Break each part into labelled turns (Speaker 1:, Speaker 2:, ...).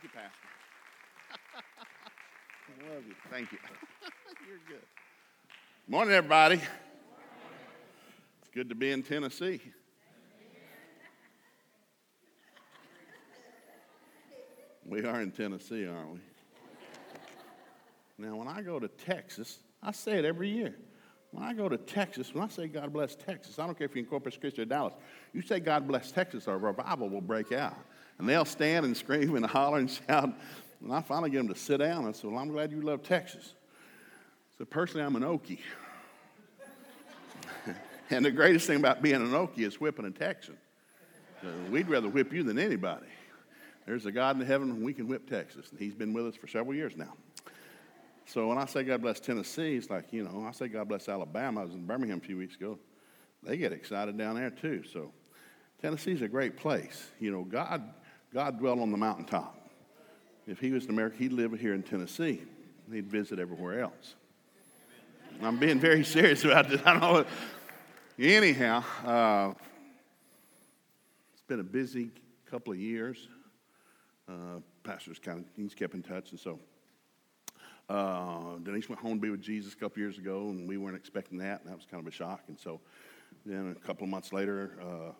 Speaker 1: Thank you, Pastor. I love you. Thank you. You're good. Morning, everybody. It's good to be in Tennessee. We are in Tennessee, aren't we? Now, when I go to Texas, I say it every year. When I go to Texas, when I say God bless Texas, I don't care if you're in Corpus Christi or Dallas, you say God bless Texas, a revival will break out. And they'll stand and scream and holler and shout. And I finally get them to sit down. And I said, Well, I'm glad you love Texas. So, personally, I'm an Okie. and the greatest thing about being an Okie is whipping a Texan. So we'd rather whip you than anybody. There's a God in heaven, and we can whip Texas. And He's been with us for several years now. So when I say God bless Tennessee, it's like, you know, I say God bless Alabama. I was in Birmingham a few weeks ago. They get excited down there too. So Tennessee's a great place. You know, God, God dwelt on the mountaintop. If he was in America, he'd live here in Tennessee. He'd visit everywhere else. I'm being very serious about this. I don't know. Anyhow, uh, it's been a busy couple of years. Uh, pastor's kind of, he's kept in touch, and so uh, Denise went home to be with Jesus a couple years ago, and we weren't expecting that, and that was kind of a shock. And so then a couple of months later, uh,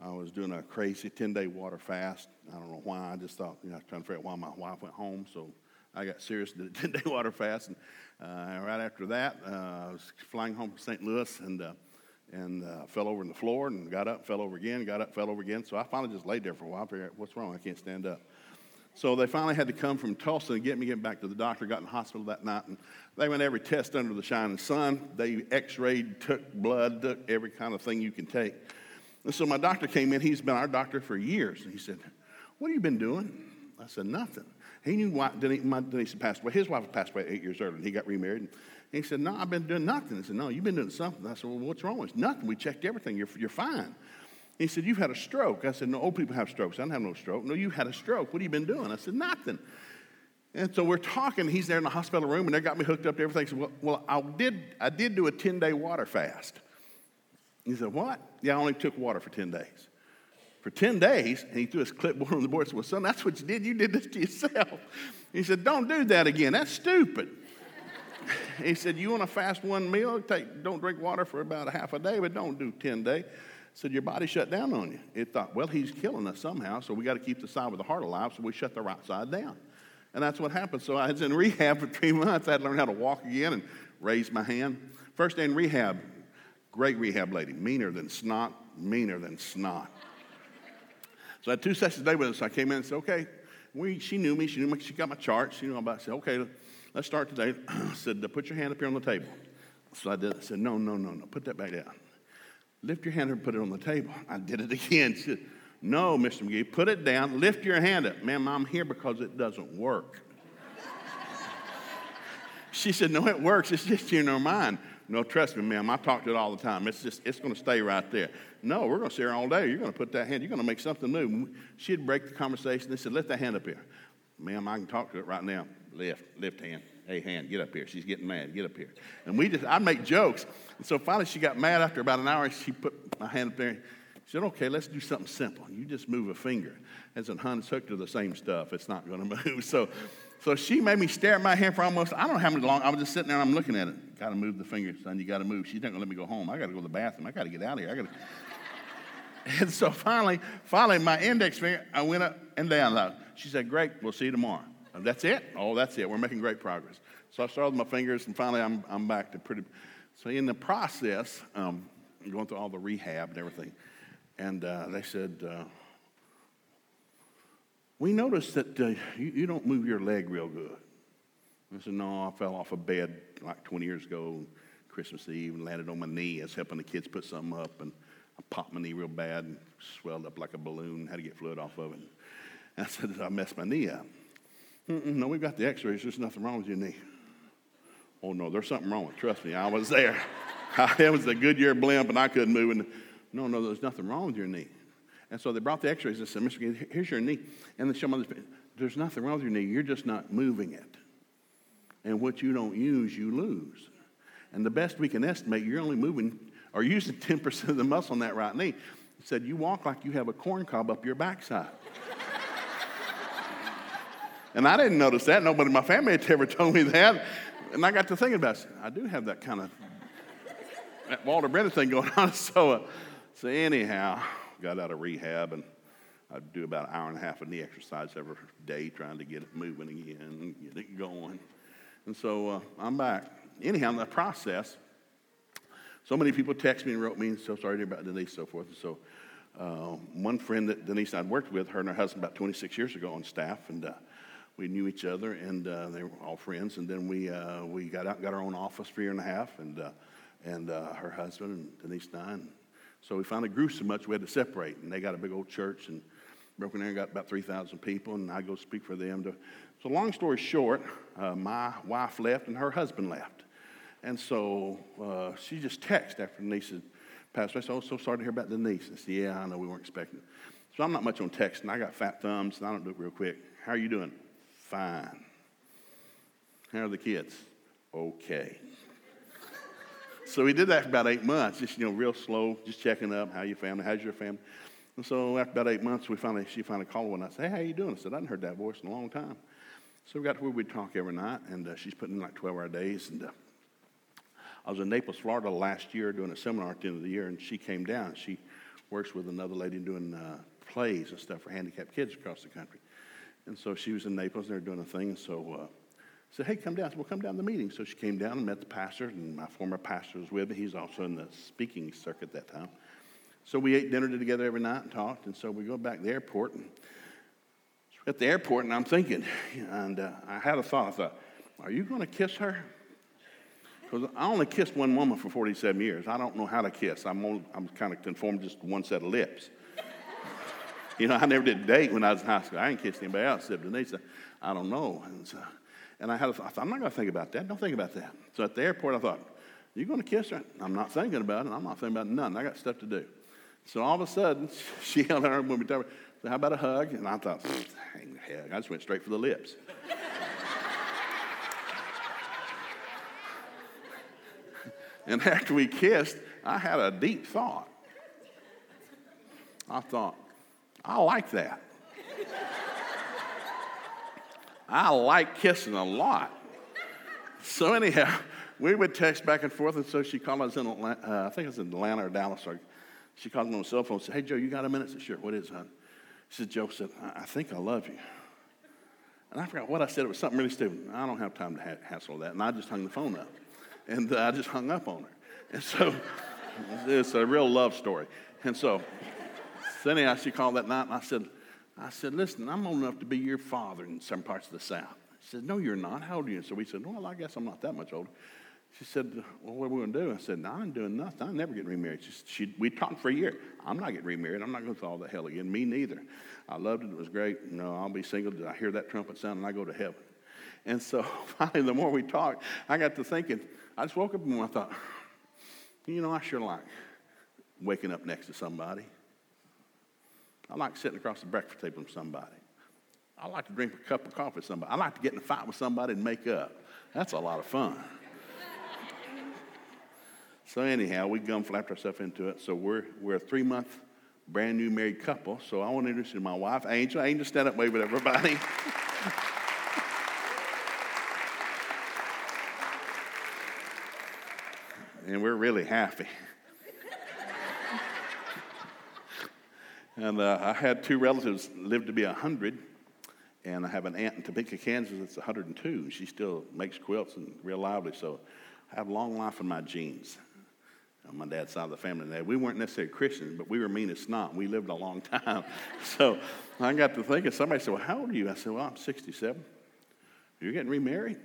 Speaker 1: I was doing a crazy 10 day water fast. I don't know why. I just thought, you know, I was trying to figure out why my wife went home. So I got serious, did a 10 day water fast. And uh, right after that, uh, I was flying home from St. Louis and, uh, and uh, fell over on the floor and got up, fell over again, got up, fell over again. So I finally just laid there for a while. Figured, out what's wrong? I can't stand up. So they finally had to come from Tulsa and get me get back to the doctor. Got in the hospital that night, and they went every test under the shining sun. They X-rayed, took blood, took every kind of thing you can take. And so my doctor came in. He's been our doctor for years, and he said, "What have you been doing?" I said, "Nothing." He knew why Denise, my Denise had passed away. His wife had passed away eight years earlier, and he got remarried. And he said, "No, I've been doing nothing." I said, "No, you've been doing something." I said, "Well, what's wrong?" He said, "Nothing. We checked everything. You're, you're fine." He said, You've had a stroke. I said, No, old people have strokes. I don't have no stroke. No, you had a stroke. What have you been doing? I said, Nothing. And so we're talking. He's there in the hospital room, and they got me hooked up to everything. I said, Well, well I, did, I did do a 10 day water fast. He said, What? Yeah, I only took water for 10 days. For 10 days, and he threw his clipboard on the board and said, Well, son, that's what you did. You did this to yourself. He said, Don't do that again. That's stupid. he said, You want to fast one meal? Take, don't drink water for about a half a day, but don't do 10 days said, Your body shut down on you. It thought, Well, he's killing us somehow, so we got to keep the side with the heart alive, so we shut the right side down. And that's what happened. So I was in rehab for three months. I had to learn how to walk again and raise my hand. First day in rehab, great rehab lady, meaner than snot, meaner than snot. So I had two sessions a day with. So I came in and said, Okay, we, she knew me. She knew me. She got my charts. She knew about it. I said, Okay, let's start today. I said, Put your hand up here on the table. So I did. I said, No, no, no, no. Put that back down. Lift your hand and put it on the table. I did it again. She said, No, Mr. McGee, put it down. Lift your hand up. Ma'am, I'm here because it doesn't work. she said, No, it works. It's just in her mind. No, trust me, ma'am. I talk to it all the time. It's just, it's going to stay right there. No, we're going to sit here all day. You're going to put that hand, you're going to make something new. She'd break the conversation. They said, Lift that hand up here. Ma'am, I can talk to it right now. Lift, lift hand. Hey, hand, get up here. She's getting mad. Get up here. And we just, I make jokes. And so finally she got mad after about an hour. She put my hand up there. She said, okay, let's do something simple. You just move a finger. As in, hon's hooked to the same stuff. It's not going to move. So, so she made me stare at my hand for almost, I don't know how many long. I was just sitting there and I'm looking at it. Got to move the finger, son. You got to move. She's not to let me go home. I got to go to the bathroom. I got to get out of here. I got to. And so finally, finally, my index finger, I went up and down. She said, great, we'll see you tomorrow. That's it? Oh, that's it. We're making great progress. So I started with my fingers, and finally I'm, I'm back to pretty. So in the process, um, going through all the rehab and everything, and uh, they said, uh, we noticed that uh, you, you, don't move your leg real good. I said, no, I fell off a bed like 20 years ago, Christmas Eve, and landed on my knee. I was helping the kids put something up, and I popped my knee real bad and swelled up like a balloon, had to get fluid off of it. And I said, I messed my knee up. No, we've got the x-rays. There's nothing wrong with your knee. Oh, no, there's something wrong with Trust me, I was there. it was a Goodyear blimp, and I couldn't move. And no, no, there's nothing wrong with your knee. And so they brought the x-rays and said, Mr. here's your knee. And they showed this. There's nothing wrong with your knee. You're just not moving it. And what you don't use, you lose. And the best we can estimate, you're only moving or using 10% of the muscle in that right knee. He said, you walk like you have a corn cob up your backside. And I didn't notice that. Nobody in my family had ever told me that. And I got to thinking about it. I do have that kind of that Walter Brennan thing going on. So, uh, so anyhow, got out of rehab and I do about an hour and a half of knee exercise every day, trying to get it moving again, get it going. And so uh, I'm back. Anyhow, in the process, so many people text me and wrote me, and so sorry about Denise, so forth. And so uh, one friend that Denise and I worked with, her and her husband about 26 years ago on staff, and uh, we knew each other, and uh, they were all friends. And then we uh, we got out, got our own office for a year and a half, and uh, and her husband and Denise and I. And so we finally grew so much we had to separate, and they got a big old church and broken there, got about 3,000 people, and I go speak for them. To, so long story short, my wife left and her husband left. And so uh, she just texted after Denise had passed away. I said, Oh, so sorry to hear about Denise. I said, Yeah, I know we weren't expecting it. So I'm not much on texting. I got fat thumbs, and I don't do it real quick. How are you doing? Fine. How are the kids? Okay. So we did that for about eight months, just, you know, real slow, just checking up. How your family? How's your family? And so after about eight months, we finally, she finally called one. I said, Hey, how you doing? I said, I hadn't heard that voice in a long time. So we got to where we'd talk every night, and uh, she's putting in like 12 hour days. And uh, I was in Naples, Florida last year doing a seminar at the end of the year, and she came down. She works with another lady doing uh, plays and stuff for handicapped kids across the country. And so she was in Naples, and they were doing a thing, and so uh, said, hey, come down. I said, well, come down to the meeting. So she came down and met the pastor, and my former pastor was with me. He's also in the speaking circuit that time. So we ate dinner together every night and talked, and so we go back to the airport, and at the airport, and I'm thinking, and uh, I had a thought. I thought, are you going to kiss her? Because I only kissed one woman for 47 years. I don't know how to kiss. I'm, only, I'm kind of conformed just to one set of lips. you know, I never did date when I was in high school. I didn't kiss anybody else except Denise. I don't know. And, so, and I had a thought, I'm not going to think about that. Don't think about that. So at the airport, I thought, you going to kiss her? I'm not thinking about it. I'm not thinking about nothing. I got stuff to do. So all of a sudden, she held her when we talked. So how about a hug? And I thought, hang the heck. I just went straight for the lips. And after we kissed, I had a deep thought. I thought, I like that. I like kissing a lot. So, anyhow, we would text back and forth, and so she called us in Atlanta, uh, I think it was in Atlanta or Dallas. Or she called me on the cell phone and said, Hey, Joe, you got a minute? I said, Sure, what is it? She said, Joe said, I, I think I love you. And I forgot what I said. It was something really stupid. I don't have time to ha- hassle that. And I just hung the phone up. And uh, I just hung up on her. And so it's a real love story. And so, so anyhow, she called that night and I said, I said, listen, I'm old enough to be your father in some parts of the South. She said, no, you're not. How old are you? So we said, well, I guess I'm not that much older. She said, well, what are we going to do? I said, no, I'm doing nothing. I'm never getting remarried. She, she, we talked for a year. I'm not getting remarried. I'm not going through all that hell again. Me neither. I loved it. It was great. No, I'll be single. Did I hear that trumpet sound and I go to heaven? And so finally, the more we talked, I got to thinking, I just woke up and I thought, you know, I sure like waking up next to somebody. I like sitting across the breakfast table from somebody. I like to drink a cup of coffee with somebody. I like to get in a fight with somebody and make up. That's a lot of fun. so anyhow, we gum flapped ourselves into it. So we're, we're a three-month brand new married couple. So I want to introduce you to my wife, Angel. Angel, stand up, wave at everybody. and we're really happy. And uh, I had two relatives live to be 100, and I have an aunt in Topeka, Kansas that's 102. She still makes quilts and real lively, so I have long life in my genes. On my dad's side of the family, we weren't necessarily Christians, but we were mean as snot. We lived a long time. so I got to thinking, somebody said, Well, how old are you? I said, Well, I'm 67. You're getting remarried?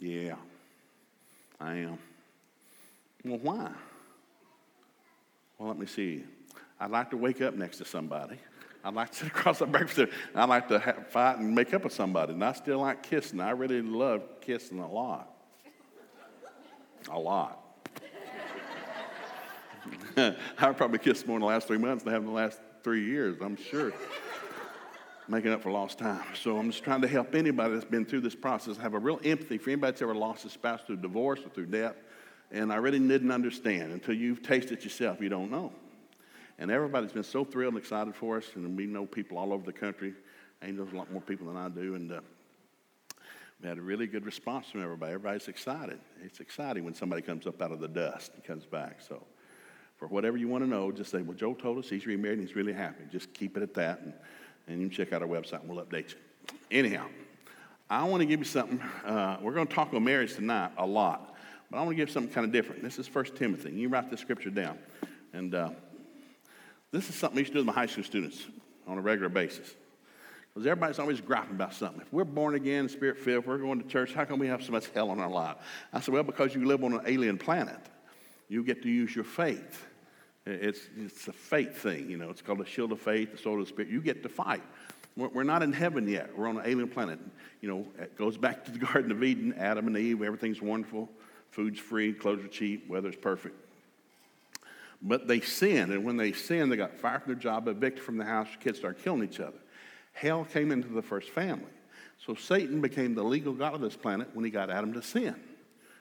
Speaker 1: Yeah, I am. Well, why? Well, let me see. I'd like to wake up next to somebody. I'd like to sit across the breakfast. Table. I'd like to have, fight and make up with somebody. And I still like kissing. I really love kissing a lot. A lot. I've probably kissed more in the last three months than I have in the last three years, I'm sure. Making up for lost time. So I'm just trying to help anybody that's been through this process have a real empathy for anybody that's ever lost a spouse through divorce or through death and I really didn't understand. Until you've tasted yourself, you don't know. And everybody's been so thrilled and excited for us, and we know people all over the country. Knows a lot more people than I do, and uh, we had a really good response from everybody. Everybody's excited. It's exciting when somebody comes up out of the dust and comes back. So, for whatever you want to know, just say, Well, Joe told us he's remarried and he's really happy. Just keep it at that, and, and you can check out our website and we'll update you. Anyhow, I want to give you something. Uh, we're going to talk on marriage tonight a lot, but I want to give something kind of different. This is First Timothy. You write the scripture down. And uh, this is something I used to do with my high school students on a regular basis. Because everybody's always griping about something. If we're born again, spirit filled, we're going to church, how come we have so much hell in our life? I said, well, because you live on an alien planet. You get to use your faith. It's, it's a faith thing, you know. It's called the shield of faith, the sword of the spirit. You get to fight. We're not in heaven yet. We're on an alien planet. You know, it goes back to the Garden of Eden, Adam and Eve, everything's wonderful. Food's free, clothes are cheap, weather's perfect. But they sinned, and when they sinned, they got fired from their job, evicted from the house, kids started killing each other. Hell came into the first family. So Satan became the legal God of this planet when he got Adam to sin.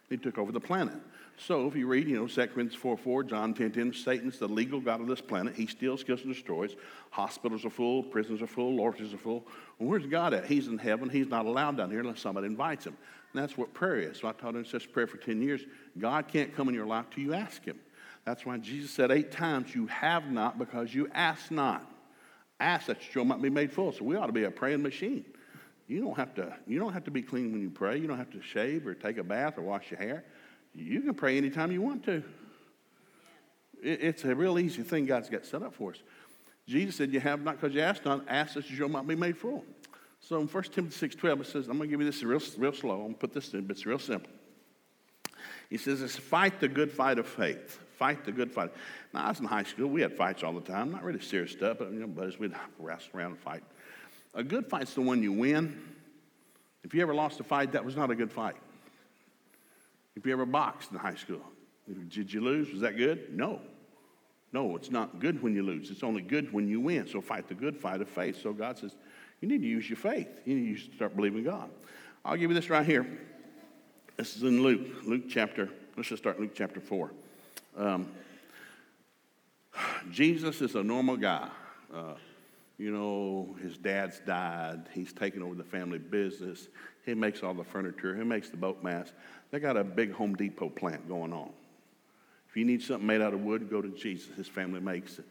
Speaker 1: He took over the planet. So if you read, you know, 2 Corinthians 4 4, John 10 10, Satan's the legal God of this planet. He steals, kills, and destroys. Hospitals are full, prisons are full, orphanages are full. Well, where's God at? He's in heaven. He's not allowed down here unless somebody invites him. And that's what prayer is. So I taught him such prayer for 10 years. God can't come in your life till you ask him. That's why Jesus said eight times, You have not because you ask not. Ask that your joy might be made full. So we ought to be a praying machine. You don't have to, you don't have to be clean when you pray. You don't have to shave or take a bath or wash your hair. You can pray anytime you want to. It's a real easy thing God's got set up for us. Jesus said, You have not because you ask not, ask that your joy might be made full. So in 1 Timothy 6.12, it says, I'm going to give you this real, real slow. I'm going to put this in, but it's real simple. He says, it's fight the good fight of faith. Fight the good fight. Now, I was in high school. We had fights all the time. Not really serious stuff, but, you know, buddies, we'd wrestle around and fight. A good fight's the one you win. If you ever lost a fight, that was not a good fight. If you ever boxed in high school, did you lose? Was that good? No. No, it's not good when you lose. It's only good when you win. So fight the good fight of faith. So God says, you need to use your faith. You need to start believing God. I'll give you this right here. This is in Luke, Luke chapter, let's just start Luke chapter 4. Um, Jesus is a normal guy. Uh, you know, his dad's died. He's taken over the family business. He makes all the furniture. He makes the boat mast. They got a big Home Depot plant going on. If you need something made out of wood, go to Jesus. His family makes it.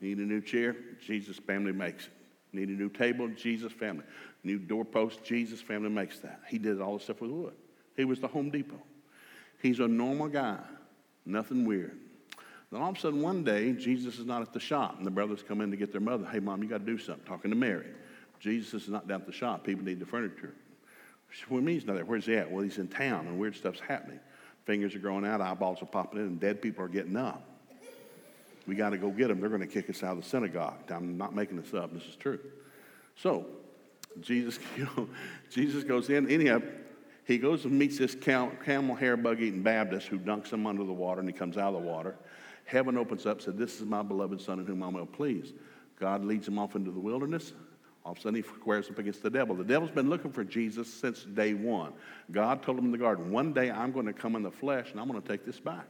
Speaker 1: Need a new chair? Jesus' family makes it. Need a new table? Jesus' family. New doorpost? Jesus' family makes that. He did all the stuff with wood. He was the Home Depot. He's a normal guy, nothing weird. Then all of a sudden, one day, Jesus is not at the shop, and the brothers come in to get their mother. Hey, mom, you got to do something. Talking to Mary. Jesus is not down at the shop. People need the furniture. What means not there? Where's he at? Well, he's in town, and weird stuff's happening. Fingers are growing out, eyeballs are popping in, and dead people are getting up. We got to go get them. They're going to kick us out of the synagogue. I'm not making this up. This is true. So, Jesus, you know, Jesus goes in. Anyhow, he goes and meets this camel hair bug eating Baptist who dunks him under the water and he comes out of the water. Heaven opens up, said, This is my beloved son in whom I'm well pleased. God leads him off into the wilderness. All of a sudden, he squares up against the devil. The devil's been looking for Jesus since day one. God told him in the garden, One day I'm going to come in the flesh and I'm going to take this back.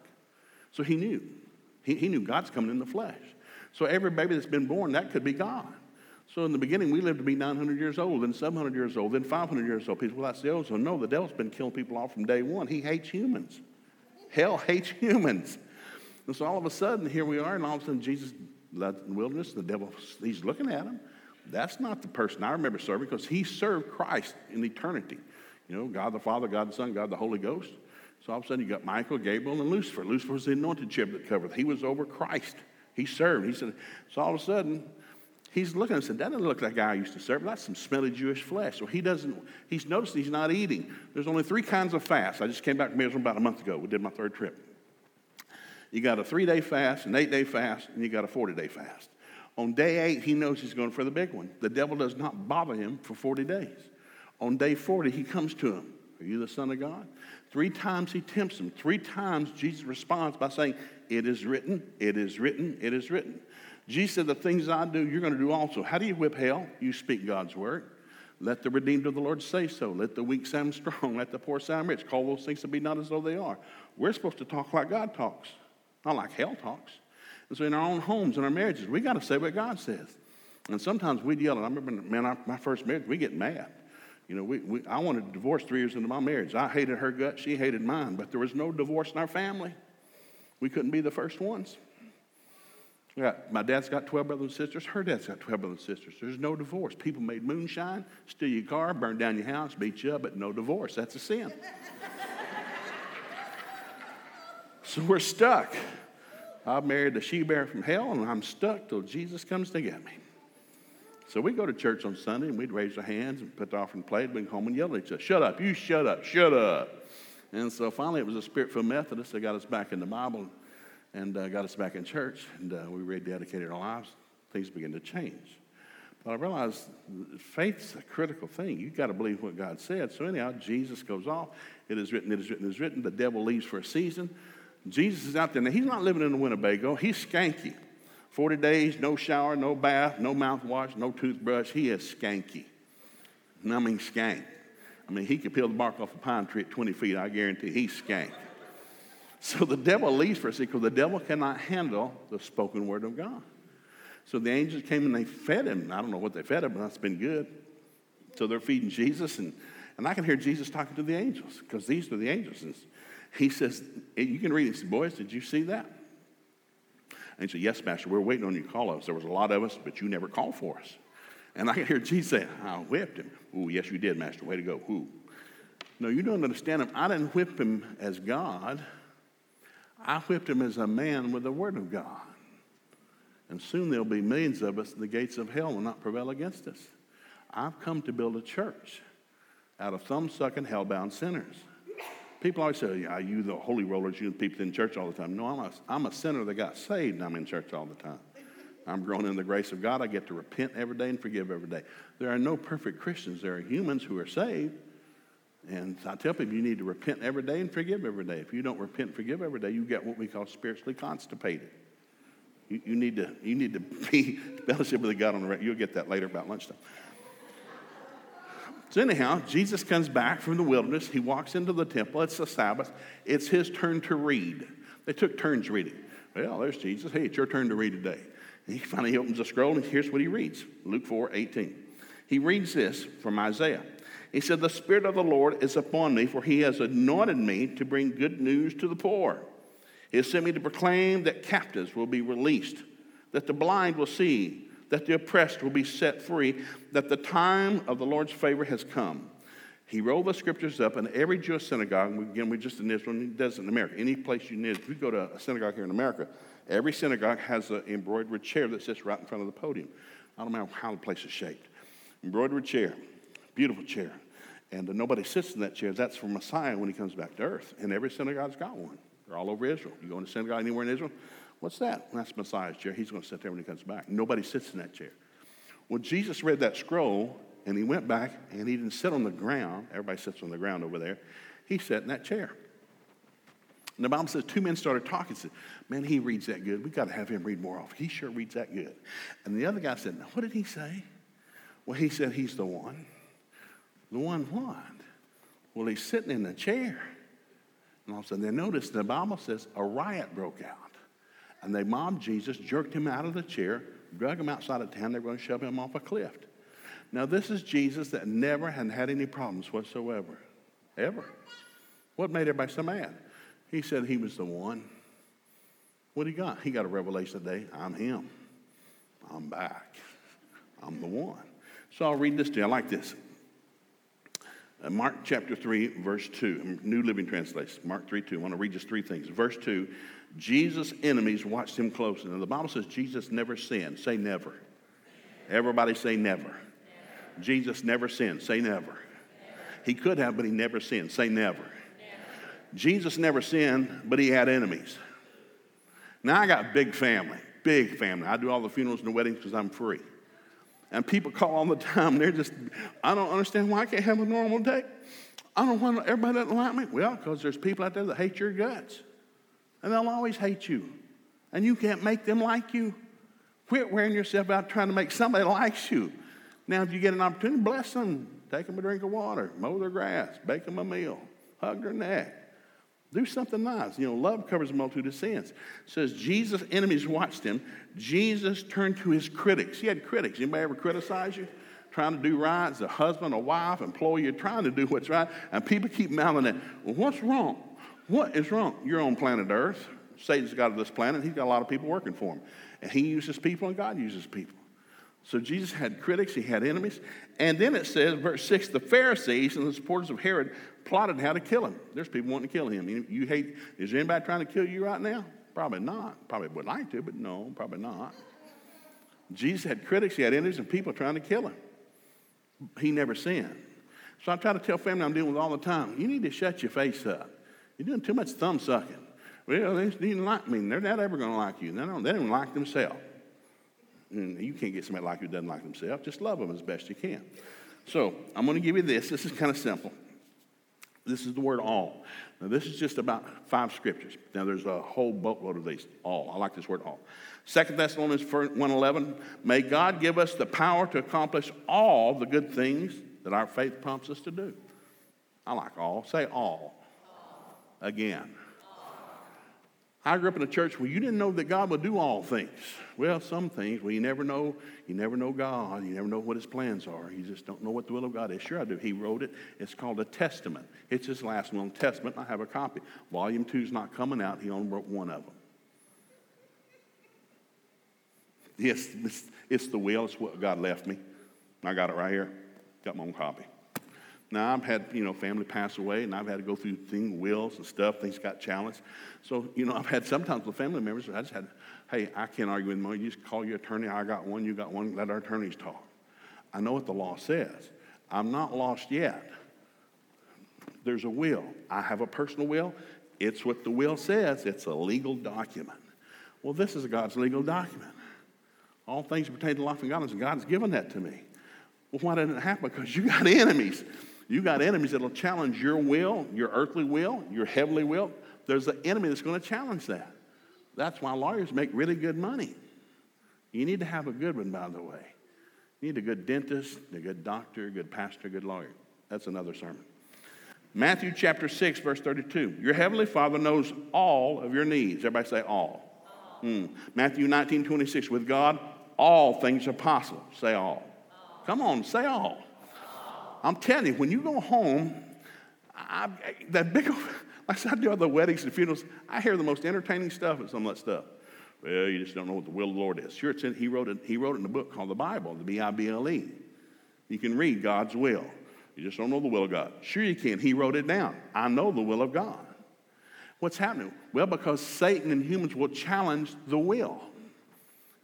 Speaker 1: So he knew. He, he knew God's coming in the flesh. So every baby that's been born, that could be God. So in the beginning, we lived to be 900 years old, then 700 years old, then 500 years old. People, that's the ozone. No, the devil's been killing people off from day one. He hates humans. Hell hates humans. And so all of a sudden, here we are, and all of a sudden, Jesus led in the wilderness. and The devil, he's looking at him. That's not the person I remember serving because he served Christ in eternity. You know, God the Father, God the Son, God the Holy Ghost. So all of a sudden, you got Michael, Gabriel, and Lucifer. Lucifer was the anointed cherub that covered. He was over Christ. He served. He said, so all of a sudden, he's looking and said, That doesn't look like guy I used to serve. That's some smelly Jewish flesh. Well, he doesn't, he's noticed he's not eating. There's only three kinds of fast. I just came back from Israel about a month ago. We did my third trip. You got a three day fast, an eight day fast, and you got a 40 day fast. On day eight, he knows he's going for the big one. The devil does not bother him for 40 days. On day 40, he comes to him. Are you the Son of God? Three times he tempts him. Three times Jesus responds by saying, It is written, it is written, it is written. Jesus said, The things I do, you're going to do also. How do you whip hell? You speak God's word. Let the redeemed of the Lord say so. Let the weak sound strong. Let the poor sound rich. Call those things to be not as though they are. We're supposed to talk like God talks, not like hell talks. And so in our own homes, in our marriages, we got to say what God says. And sometimes we'd yell, and I remember, man, my first marriage, we get mad. You know, we, we, I wanted to divorce three years into my marriage. I hated her gut, she hated mine, but there was no divorce in our family. We couldn't be the first ones. Yeah, my dad's got 12 brothers and sisters. Her dad's got 12 brothers and sisters. There's no divorce. People made moonshine, steal your car, burn down your house, beat you up, but no divorce. That's a sin. so we're stuck. I married the she bear from hell, and I'm stuck till Jesus comes to get me. So we go to church on Sunday, and we'd raise our hands and put the offering plate, bring home and yell at each other, Shut up, you shut up, shut up. And so finally, it was a spirit filled Methodist that got us back in the Bible and uh, got us back in church, and uh, we rededicated our lives. Things began to change. But I realized faith's a critical thing. You've got to believe what God said. So, anyhow, Jesus goes off. It is written, it is written, it is written. The devil leaves for a season. Jesus is out there. Now, he's not living in a Winnebago, he's skanky. 40 days, no shower, no bath, no mouthwash, no toothbrush. He is skanky. numbing skank. I mean, he could peel the bark off a pine tree at 20 feet, I guarantee. He's skank. So the devil leaves for a second because the devil cannot handle the spoken word of God. So the angels came and they fed him. I don't know what they fed him, but that's been good. So they're feeding Jesus, and, and I can hear Jesus talking to the angels because these are the angels. And he says, You can read. He Boys, did you see that? And he said, Yes, Master, we're waiting on you to call us. There was a lot of us, but you never called for us. And I can hear Jesus say, I whipped him. Oh, yes, you did, Master. Way to go. Ooh. No, you don't understand him. I didn't whip him as God. I whipped him as a man with the word of God. And soon there'll be millions of us, and the gates of hell will not prevail against us. I've come to build a church out of thumb sucking, hell bound sinners. People always say, yeah, you the holy rollers, you people in church all the time. No, I'm a, I'm a sinner that got saved, and I'm in church all the time. I'm growing in the grace of God. I get to repent every day and forgive every day. There are no perfect Christians. There are humans who are saved, and I tell people you need to repent every day and forgive every day. If you don't repent and forgive every day, you get what we call spiritually constipated. You, you need to you need to be fellowship with God on the right. You'll get that later about lunchtime. So anyhow, Jesus comes back from the wilderness. He walks into the temple. It's the Sabbath. It's his turn to read. They took turns reading. Well, there's Jesus. Hey, it's your turn to read today. And he finally opens the scroll and here's what he reads. Luke 4, 18. He reads this from Isaiah. He said, The Spirit of the Lord is upon me, for he has anointed me to bring good news to the poor. He has sent me to proclaim that captives will be released, that the blind will see, that the oppressed will be set free, that the time of the Lord's favor has come. He rolled the scriptures up, in every Jewish synagogue, again, we're just in Israel, he does it in America. Any place you need, if you go to a synagogue here in America, every synagogue has an embroidered chair that sits right in front of the podium. I don't know how the place is shaped. Embroidered chair, beautiful chair. And nobody sits in that chair. That's for Messiah when he comes back to earth. And every synagogue's got one. They're all over Israel. You go in a synagogue anywhere in Israel, what's that? Well, that's Messiah's chair. He's going to sit there when he comes back. Nobody sits in that chair. Well, Jesus read that scroll and he went back and he didn't sit on the ground. Everybody sits on the ground over there. He sat in that chair. And the Bible says two men started talking. Said, "Man, he reads that good. We got to have him read more often. He sure reads that good." And the other guy said, "What did he say?" Well, he said he's the one. The one what? Well, he's sitting in a chair. And all of a sudden they noticed the Bible says a riot broke out. And they mobbed Jesus, jerked him out of the chair, drug him outside of town. They're going to shove him off a cliff. Now, this is Jesus that never had had any problems whatsoever. Ever. What made everybody so mad? He said he was the one. What he got? He got a revelation today. I'm him. I'm back. I'm the one. So I'll read this to you. I like this. Uh, Mark chapter 3, verse 2, New Living Translation. Mark 3 2. I want to read just three things. Verse 2 Jesus' enemies watched him closely. And the Bible says Jesus never sinned. Say never. Everybody say never. never. Jesus never sinned. Say never. never. He could have, but he never sinned. Say never. never. Jesus never sinned, but he had enemies. Now I got big family, big family. I do all the funerals and the weddings because I'm free. And people call all the time. They're just, I don't understand why I can't have a normal day. I don't want everybody doesn't like me. Well, because there's people out there that hate your guts. And they'll always hate you. And you can't make them like you. Quit wearing yourself out trying to make somebody like you. Now, if you get an opportunity, bless them. Take them a drink of water, mow their grass, bake them a meal, hug their neck. Do something nice. You know, love covers a multitude of sins. Says Jesus' enemies watched him. Jesus turned to his critics. He had critics. Anybody ever criticize you? Trying to do right as a husband, a wife, employee, trying to do what's right. And people keep mouthing it. Well, what's wrong? What is wrong? You're on planet Earth. Satan's got this planet. He's got a lot of people working for him. And he uses people and God uses people. So Jesus had critics, he had enemies. And then it says, verse 6 the Pharisees and the supporters of Herod plotted how to kill him. There's people wanting to kill him. You, you hate, is there anybody trying to kill you right now? Probably not. Probably would like to, but no, probably not. Jesus had critics, he had enemies, and people trying to kill him. He never sinned. So I try to tell family I'm dealing with all the time you need to shut your face up. You're doing too much thumb sucking. Well, they didn't like me. They're not ever going to like you. They don't, they don't like themselves. And you can't get somebody like you who doesn't like themselves. Just love them as best you can. So I'm going to give you this. This is kind of simple. This is the word all. Now, this is just about five scriptures. Now, there's a whole boatload of these. All. I like this word all. Second Thessalonians 1.11, may God give us the power to accomplish all the good things that our faith prompts us to do. I like all. Say all. all. Again. I grew up in a church where you didn't know that God would do all things. Well, some things, well, you never know. You never know God. You never know what His plans are. You just don't know what the will of God is. Sure, I do. He wrote it. It's called a testament. It's his last will testament. I have a copy. Volume two is not coming out. He only wrote one of them. Yes, it's, it's the will. It's what God left me. I got it right here. Got my own copy. Now, I've had, you know, family pass away, and I've had to go through things, wills and stuff. Things got challenged. So, you know, I've had sometimes with family members, I just had, hey, I can't argue with them. You just call your attorney. I got one, you got one. Let our attorneys talk. I know what the law says. I'm not lost yet. There's a will. I have a personal will. It's what the will says. It's a legal document. Well, this is God's legal document. All things pertain to life and godliness, God's given that to me. Well, why didn't it happen? Because you got enemies. You got enemies that'll challenge your will, your earthly will, your heavenly will. There's an enemy that's going to challenge that. That's why lawyers make really good money. You need to have a good one, by the way. You need a good dentist, a good doctor, a good pastor, a good lawyer. That's another sermon. Matthew chapter 6, verse 32. Your heavenly Father knows all of your needs. Everybody say all. Mm. Matthew 19, 26. With God, all things are possible. Say all. all. Come on, say all. I'm telling you, when you go home, I, that big, like I said I do other weddings and funerals, I hear the most entertaining stuff and some of that stuff. Well, you just don't know what the will of the Lord is. Sure, it's in, he, wrote it, he wrote it in a book called the Bible, the B I B L E. You can read God's will. You just don't know the will of God. Sure, you can. He wrote it down. I know the will of God. What's happening? Well, because Satan and humans will challenge the will.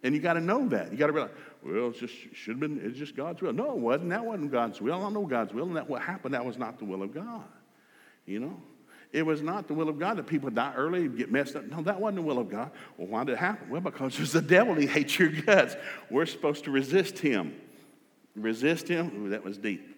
Speaker 1: And you got to know that. You got to realize, well, it just should have been, it's just God's will. No, it wasn't. That wasn't God's will. I know God's will, and that what happened, that was not the will of God. You know? It was not the will of God that people die early and get messed up. No, that wasn't the will of God. Well, why did it happen? Well, because there's the devil. He hates your guts. We're supposed to resist him. Resist him? Ooh, that was deep.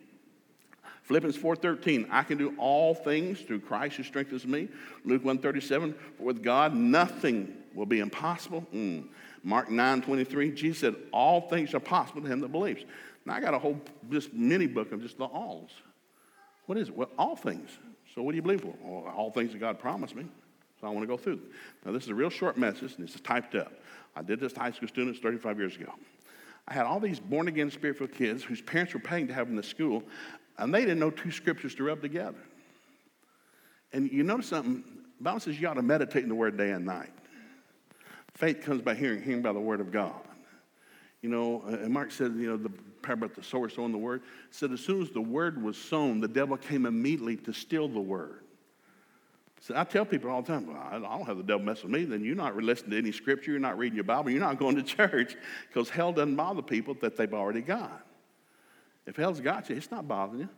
Speaker 1: Philippians 4.13, I can do all things through Christ who strengthens me. Luke 1.37, for with God nothing will be impossible. Mm. Mark 9 23, Jesus said, All things are possible to him that believes. Now, I got a whole this mini book of just the alls. What is it? Well, all things. So, what do you believe for? Well, all things that God promised me. So, I want to go through. Now, this is a real short message, and it's typed up. I did this to high school students 35 years ago. I had all these born again, spiritual kids whose parents were paying to have them in the school, and they didn't know two scriptures to rub together. And you notice something? The Bible says you ought to meditate in the word day and night. Faith comes by hearing, hearing by the word of God. You know, and Mark said, you know, the parable about the sower sowing the word, said as soon as the word was sown, the devil came immediately to steal the word. So I tell people all the time, well, I don't have the devil mess with me. Then you're not listening to any scripture, you're not reading your Bible, you're not going to church because hell doesn't bother people that they've already got. If hell's got you, it's not bothering you.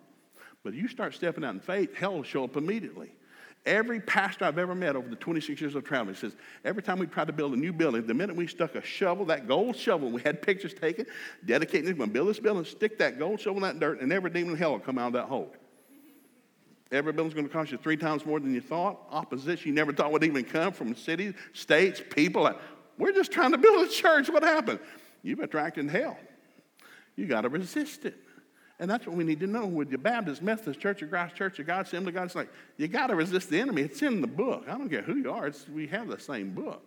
Speaker 1: But if you start stepping out in faith, hell will show up immediately. Every pastor I've ever met over the 26 years of traveling says every time we tried to build a new building, the minute we stuck a shovel, that gold shovel, we had pictures taken, dedicating, going to build this building, stick that gold shovel in that dirt, and every demon in hell will come out of that hole. Every building's going to cost you three times more than you thought. Opposition you never thought would even come from cities, states, people. We're just trying to build a church. What happened? You've attracted hell. You got to resist it. And that's what we need to know with the Baptist, Methodist, Church of Christ, Church of God, Assembly of God. It's like, you got to resist the enemy. It's in the book. I don't care who you are, it's, we have the same book.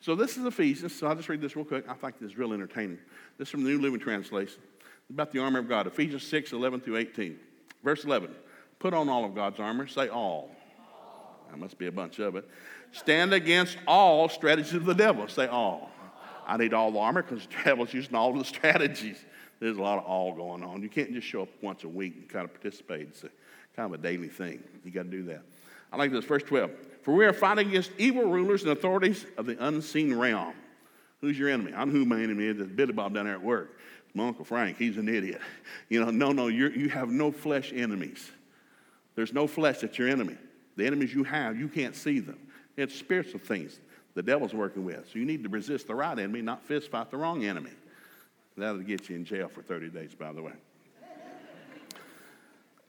Speaker 1: So this is Ephesians. So I'll just read this real quick. I think this is real entertaining. This is from the New Living Translation. about the armor of God. Ephesians 6, 11 through 18. Verse 11. Put on all of God's armor. Say all. That must be a bunch of it. Stand against all strategies of the devil. Say all. I need all the armor because the devil's using all the strategies. There's a lot of all going on. You can't just show up once a week and kind of participate. It's a, kind of a daily thing. You got to do that. I like this, verse 12. For we are fighting against evil rulers and authorities of the unseen realm. Who's your enemy? I know who my enemy is. It's Billy Bob down there at work. my Uncle Frank. He's an idiot. You know, no, no, you have no flesh enemies. There's no flesh that's your enemy. The enemies you have, you can't see them. It's spiritual things the devil's working with. So you need to resist the right enemy, not fist fight the wrong enemy. That'll get you in jail for 30 days, by the way.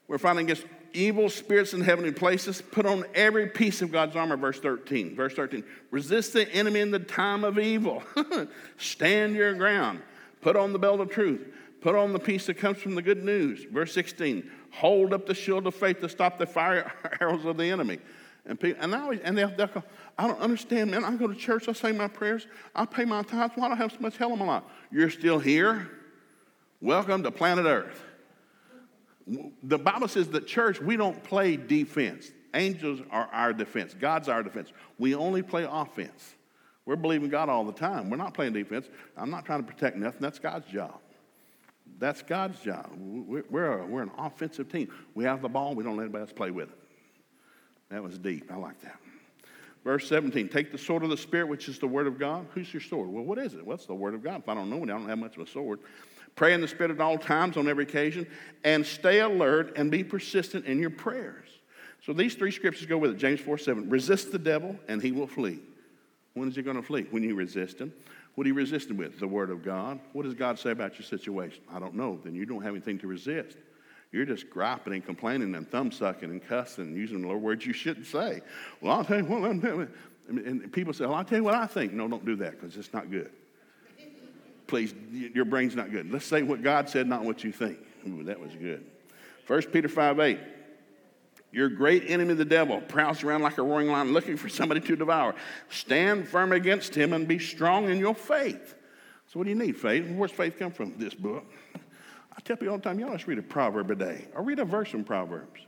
Speaker 1: We're fighting against evil spirits in heavenly places. Put on every piece of God's armor, verse 13. Verse 13. Resist the enemy in the time of evil. Stand your ground. Put on the belt of truth. Put on the peace that comes from the good news. Verse 16. Hold up the shield of faith to stop the fire arrows of the enemy. And, people, and, I always, and they'll, they'll go, I don't understand, man. I go to church, I say my prayers, I pay my tithes. Why do I have so much hell in my life? You're still here. Welcome to planet Earth. The Bible says that church, we don't play defense. Angels are our defense. God's our defense. We only play offense. We're believing God all the time. We're not playing defense. I'm not trying to protect nothing. That's God's job. That's God's job. We're, a, we're an offensive team. We have the ball. We don't let anybody else play with it. That was deep. I like that. Verse 17, take the sword of the Spirit, which is the Word of God. Who's your sword? Well, what is it? What's the Word of God? If I don't know it, I don't have much of a sword. Pray in the Spirit at all times, on every occasion, and stay alert and be persistent in your prayers. So these three scriptures go with it. James 4 7. Resist the devil, and he will flee. When is he going to flee? When you resist him. What are you resisting with? The Word of God. What does God say about your situation? I don't know. Then you don't have anything to resist. You're just griping and complaining and thumb sucking and cussing and using the words you shouldn't say. Well, I'll tell you what. And people say, well, I'll tell you what I think. No, don't do that because it's not good. Please, your brain's not good. Let's say what God said, not what you think. Ooh, that was good. 1 Peter 5 8. Your great enemy, the devil, prowls around like a roaring lion looking for somebody to devour. Stand firm against him and be strong in your faith. So, what do you need, faith? Where's faith come from? This book. I tell people all the time, y'all just read a proverb a day or read a verse in Proverbs.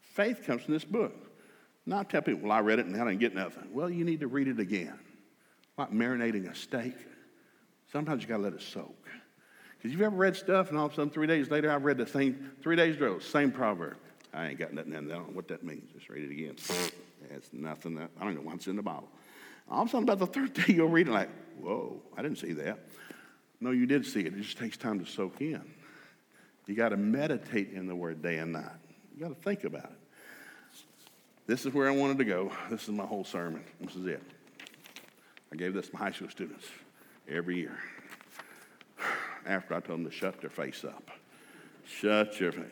Speaker 1: Faith comes from this book. Not tell people, well, I read it and I didn't get nothing. Well, you need to read it again. Like marinating a steak. Sometimes you got to let it soak. Because you've ever read stuff and all of a sudden three days later I've read the same, three days ago, same proverb. I ain't got nothing in there. I don't know what that means. Just read it again. It's nothing. That, I don't know what's in the Bible. All of a sudden, about the third day, you'll read it like, whoa, I didn't see that. No, you did see it. It just takes time to soak in. You got to meditate in the word day and night. You got to think about it. This is where I wanted to go. This is my whole sermon. This is it. I gave this to my high school students every year after I told them to shut their face up. Shut your face.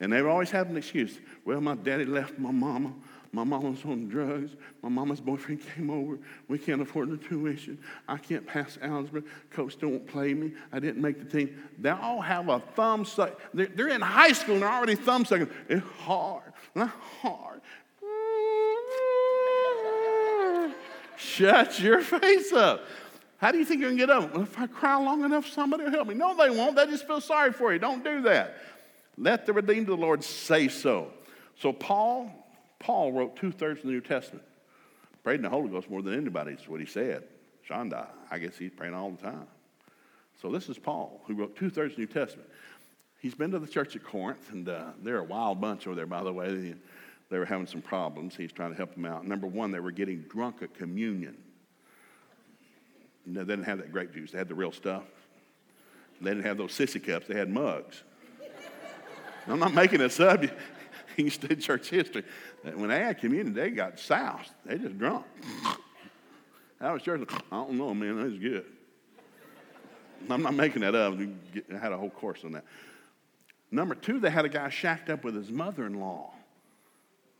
Speaker 1: And they always have an excuse. Well, my daddy left my mama. My mama's on drugs. My mama's boyfriend came over. We can't afford the tuition. I can't pass algebra. Coach don't play me. I didn't make the team. They all have a thumb suck. They're, they're in high school and they're already thumb sucking. It's hard. Not hard. Shut your face up. How do you think you're going to get up? Well, if I cry long enough, somebody will help me. No, they won't. They just feel sorry for you. Don't do that. Let the redeemed of the Lord say so. So, Paul, Paul wrote two thirds of the New Testament. Prayed in the Holy Ghost more than anybody, is what he said. Shonda, I guess he's praying all the time. So this is Paul, who wrote two thirds of the New Testament. He's been to the church at Corinth, and uh, they're a wild bunch over there, by the way. They, they were having some problems. He's trying to help them out. Number one, they were getting drunk at communion. They didn't have that grape juice. They had the real stuff. They didn't have those sissy cups. They had mugs. I'm not making this up. Can study church history. When they had communion, they got soused. They just drunk. I was church. I don't know, man. That was good. I'm not making that up. I had a whole course on that. Number two, they had a guy shacked up with his mother-in-law.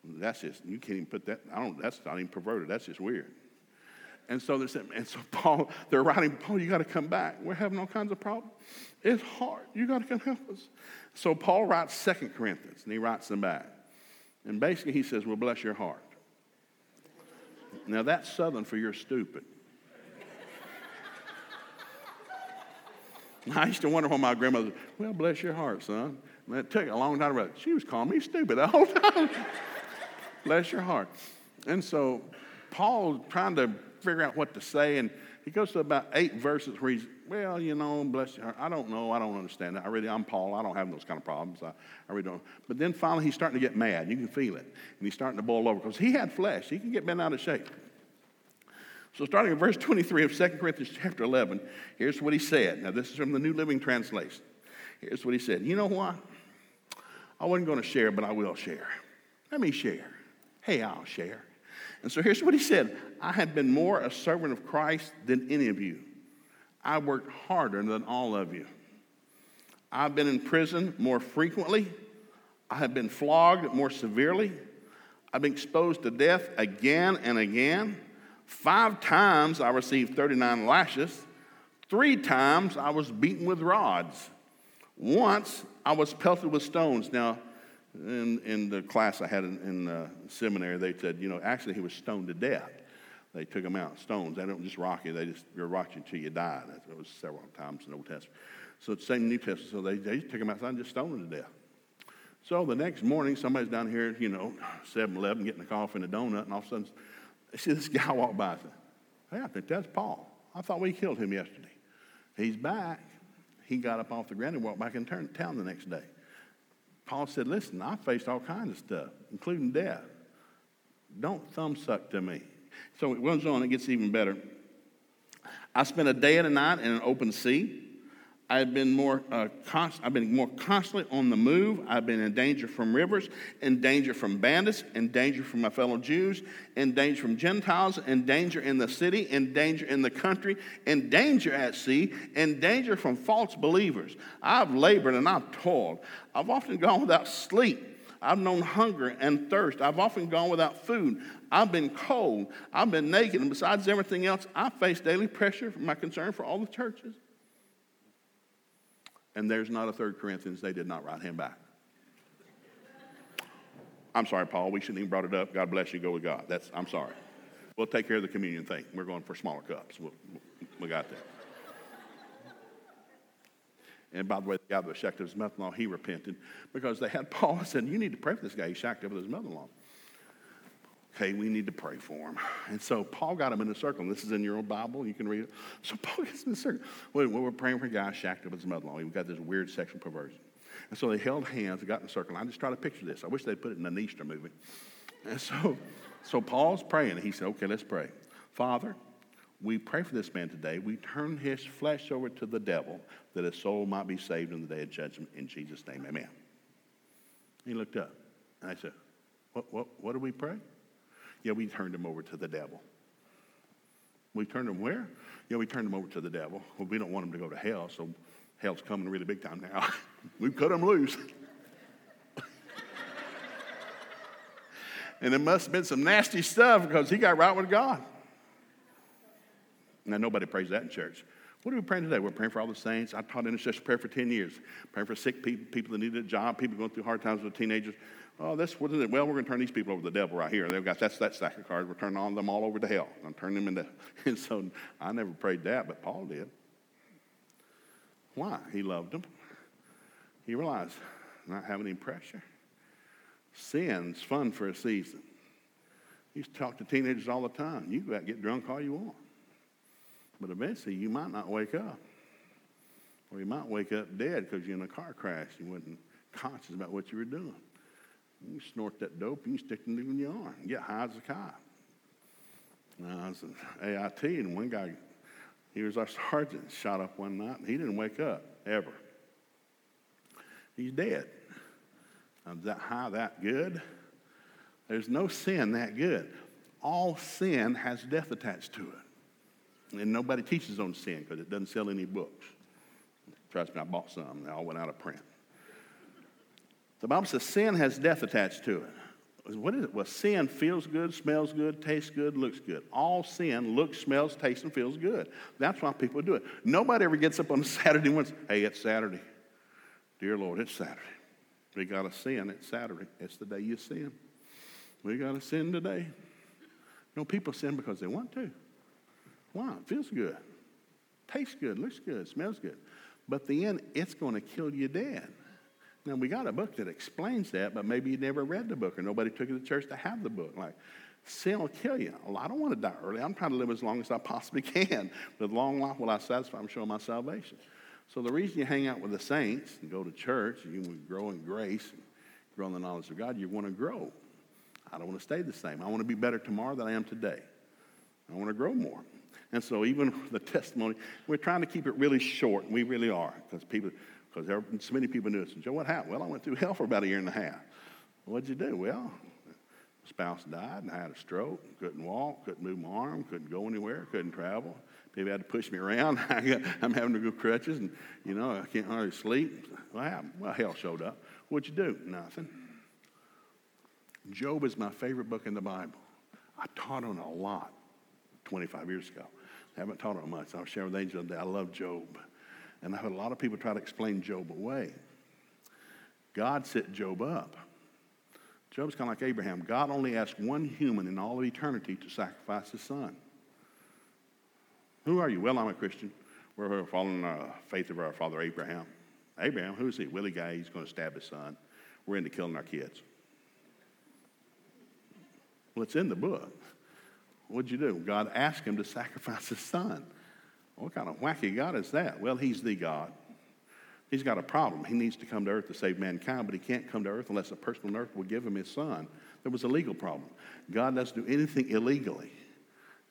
Speaker 1: That's just you can't even put that. I don't. That's not even perverted. That's just weird. And so they're saying, and so Paul, they're writing, Paul, you got to come back. We're having all kinds of problems. It's hard. You got to come help us. So Paul writes Second Corinthians, and he writes them back. And basically he says, well, bless your heart. Now that's Southern for you're stupid. I used to wonder why my grandmother, well, bless your heart, son. And it took a long time to realize she was calling me stupid the whole time. bless your heart. And so Paul's trying to figure out what to say, and he goes to about eight verses where he's, well, you know, bless heart. I don't know. I don't understand that. I really, I'm Paul. I don't have those kind of problems. I, I really don't. But then finally, he's starting to get mad. You can feel it. And he's starting to boil over because he had flesh. He can get bent out of shape. So, starting in verse 23 of 2 Corinthians chapter 11, here's what he said. Now, this is from the New Living Translation. Here's what he said You know what? I wasn't going to share, but I will share. Let me share. Hey, I'll share. And so here's what he said I have been more a servant of Christ than any of you. I worked harder than all of you. I've been in prison more frequently. I have been flogged more severely. I've been exposed to death again and again. Five times I received 39 lashes. Three times I was beaten with rods. Once I was pelted with stones. Now, in, in the class I had in, in uh, seminary, they said, you know, actually he was stoned to death. They took him out, stones. They don't just rock you, they just you're rocking until you die. That was several times in the Old Testament. So it's the same New Testament. So they, they took him outside and just stoned him to death. So the next morning, somebody's down here, you know, 7 Eleven getting a coffee and a donut, and all of a sudden I see this guy walk by Hey, I think that's Paul. I thought we killed him yesterday. He's back. He got up off the ground and walked back in town the next day. Paul said, Listen, I faced all kinds of stuff, including death. Don't thumb suck to me. So it goes on, it gets even better. I spent a day and a night in an open sea. I've been more uh, const- I've been more constantly on the move. I've been in danger from rivers, in danger from bandits, in danger from my fellow Jews, in danger from Gentiles, in danger in the city, in danger in the country, in danger at sea, in danger from false believers. I've labored and I've toiled. I've often gone without sleep. I've known hunger and thirst. I've often gone without food. I've been cold. I've been naked. And besides everything else, I face daily pressure from my concern for all the churches and there's not a third Corinthians. They did not write him back. I'm sorry, Paul. We shouldn't even brought it up. God bless you. Go with God. That's. I'm sorry. We'll take care of the communion thing. We're going for smaller cups. We'll, we got that. And by the way, the guy that shacked up his mother-in-law, he repented because they had Paul said, "You need to pray for this guy. He shacked up with his mother-in-law." Okay, we need to pray for him. And so Paul got him in a circle. And this is in your own Bible. You can read it. So Paul gets in a circle. Well, we're praying for a guy shacked up with his mother-in-law. We've got this weird sexual perversion. And so they held hands and got in a circle. I just try to picture this. I wish they'd put it in an Easter movie. And so, so Paul's praying. And he said, okay, let's pray. Father, we pray for this man today. We turn his flesh over to the devil that his soul might be saved in the day of judgment. In Jesus' name, amen. He looked up. And I said, what, what, what do we pray? Yeah, we turned him over to the devil. We turned him where? Yeah, we turned him over to the devil. Well, we don't want him to go to hell, so hell's coming really big time now. We've cut him loose. and it must have been some nasty stuff because he got right with God. Now, nobody prays that in church. What are we praying today? We're praying for all the saints. I taught intercession prayer for 10 years. Praying for sick people, people that needed a job, people going through hard times with teenagers. Oh, that's what is it? Well, we're going to turn these people over to the devil right here. They've got that's that stack of cards. We're turning on them all over to hell. I'm turning them into. And so I never prayed that, but Paul did. Why? He loved them. He realized not having any pressure. Sin's fun for a season. To talk to teenagers all the time. You out get drunk all you want. But eventually you might not wake up. Or you might wake up dead because you're in a car crash. You wasn't conscious about what you were doing. You snort that dope, you can stick it in your arm and get high as a kite. Now, I was at AIT, and one guy, he was our sergeant, shot up one night, and he didn't wake up ever. He's dead. Now, that high that good? There's no sin that good. All sin has death attached to it. And nobody teaches on sin because it doesn't sell any books. Trust me, I bought some. They all went out of print. The Bible says sin has death attached to it. what is it? Well, sin feels good, smells good, tastes good, looks good. All sin looks, smells, tastes, and feels good. That's why people do it. Nobody ever gets up on a Saturday and says, hey, it's Saturday. Dear Lord, it's Saturday. We got to sin. It's Saturday. It's the day you sin. We got to sin today. You know, people sin because they want to. Why? It feels good, tastes good, looks good, smells good. But the end, it's going to kill you dead. Now, we got a book that explains that, but maybe you never read the book or nobody took you to church to have the book. Like, sin will kill you. Well, I don't want to die early. I'm trying to live as long as I possibly can. With long life will I satisfy and show my salvation. So the reason you hang out with the saints and go to church, you grow in grace and grow in the knowledge of God, you want to grow. I don't want to stay the same. I want to be better tomorrow than I am today. I want to grow more. And so even the testimony, we're trying to keep it really short, we really are, because people, because so many people knew this. Joe, what happened? Well, I went through hell for about a year and a half. What'd you do? Well, my spouse died and I had a stroke, couldn't walk, couldn't move my arm, couldn't go anywhere, couldn't travel. People had to push me around. I'm having to go crutches, and you know I can't hardly sleep. What happened? Well, hell showed up. What'd you do? Nothing. Job is my favorite book in the Bible. I taught on it a lot 25 years ago. I haven't taught on it much. I was sharing with Angel today. I love Job. And I heard a lot of people try to explain Job away. God set Job up. Job's kind of like Abraham. God only asked one human in all of eternity to sacrifice his son. Who are you? Well, I'm a Christian. We're following the faith of our father Abraham. Abraham, who's he? Willie guy, he's going to stab his son. We're into killing our kids. Well, it's in the book. What'd you do? God asked him to sacrifice his son. What kind of wacky God is that? Well, he's the God. He's got a problem. He needs to come to earth to save mankind, but he can't come to earth unless a person on earth will give him his son. There was a legal problem. God doesn't do anything illegally.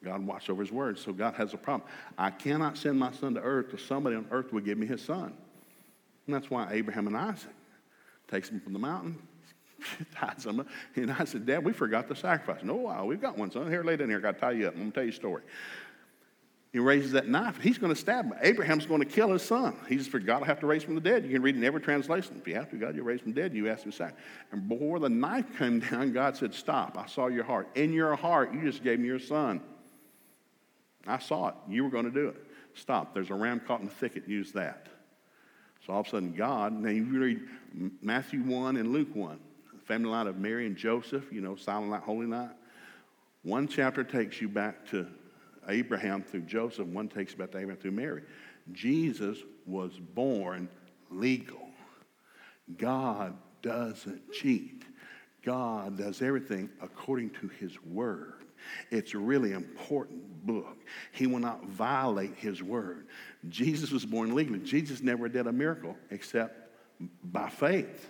Speaker 1: God watches over his word, so God has a problem. I cannot send my son to earth till somebody on earth will give me his son. And that's why Abraham and Isaac takes him from the mountain, hides him. Up. And I said, Dad, we forgot the sacrifice. No, uh, we've got one son. Here, lay down here. I got to tie you up. I'm going to tell you a story. He raises that knife. He's going to stab him. Abraham's going to kill his son. He just for God will have to raise from the dead. You can read in every translation. If you have to, God, you raise from the dead. You ask him to sacrifice. And before the knife came down, God said, Stop. I saw your heart. In your heart, you just gave me your son. I saw it. You were going to do it. Stop. There's a ram caught in the thicket. Use that. So all of a sudden, God, now you read Matthew 1 and Luke 1, the family line of Mary and Joseph, you know, silent night, holy night. One chapter takes you back to Abraham through Joseph, one takes about Abraham through Mary. Jesus was born legal. God doesn't cheat. God does everything according to his word. It's a really important book. He will not violate his word. Jesus was born legally. Jesus never did a miracle except by faith.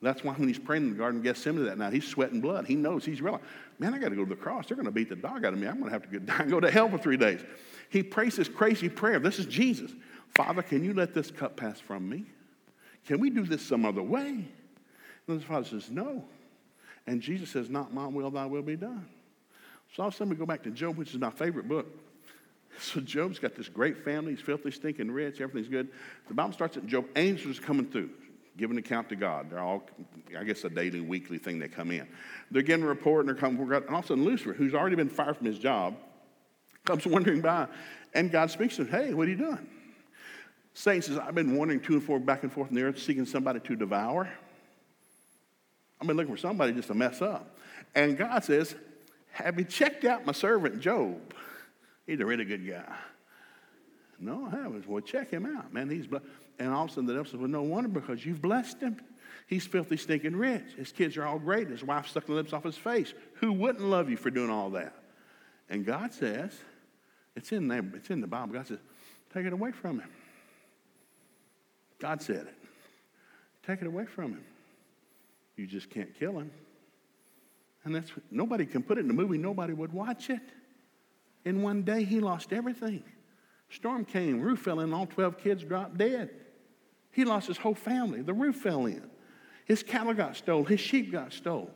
Speaker 1: That's why when he's praying in the Garden of Gethsemane that night, he's sweating blood. He knows he's real. Man, I got to go to the cross. They're going to beat the dog out of me. I'm going to have to go, go to hell for three days. He prays this crazy prayer. This is Jesus. Father, can you let this cup pass from me? Can we do this some other way? And the father says, No. And Jesus says, Not my will, thy will be done. So all of a sudden we go back to Job, which is my favorite book. So Job's got this great family. He's filthy, stinking rich. Everything's good. The Bible starts at Job. Angels are coming through, giving account to God. They're all, I guess, a daily, weekly thing they come in. They're getting a report and they're coming for God. And all of a sudden Lucifer, who's already been fired from his job, comes wandering by. And God speaks to him, Hey, what are you doing? Satan says, I've been wandering to and fro, back and forth in the earth, seeking somebody to devour. I've been looking for somebody just to mess up. And God says, have you checked out my servant Job? He's a really good guy. No, I haven't. Well, check him out, man. He's blessed. And all of a sudden the devil says, Well, no wonder because you've blessed him. He's filthy, stinking rich. His kids are all great. His wife stuck the lips off his face. Who wouldn't love you for doing all that? And God says, it's in there, it's in the Bible. God says, take it away from him. God said it. Take it away from him. You just can't kill him. And that's nobody can put it in a movie, nobody would watch it. In one day, he lost everything. Storm came, roof fell in, all 12 kids dropped dead. He lost his whole family. The roof fell in. His cattle got stolen, his sheep got stolen.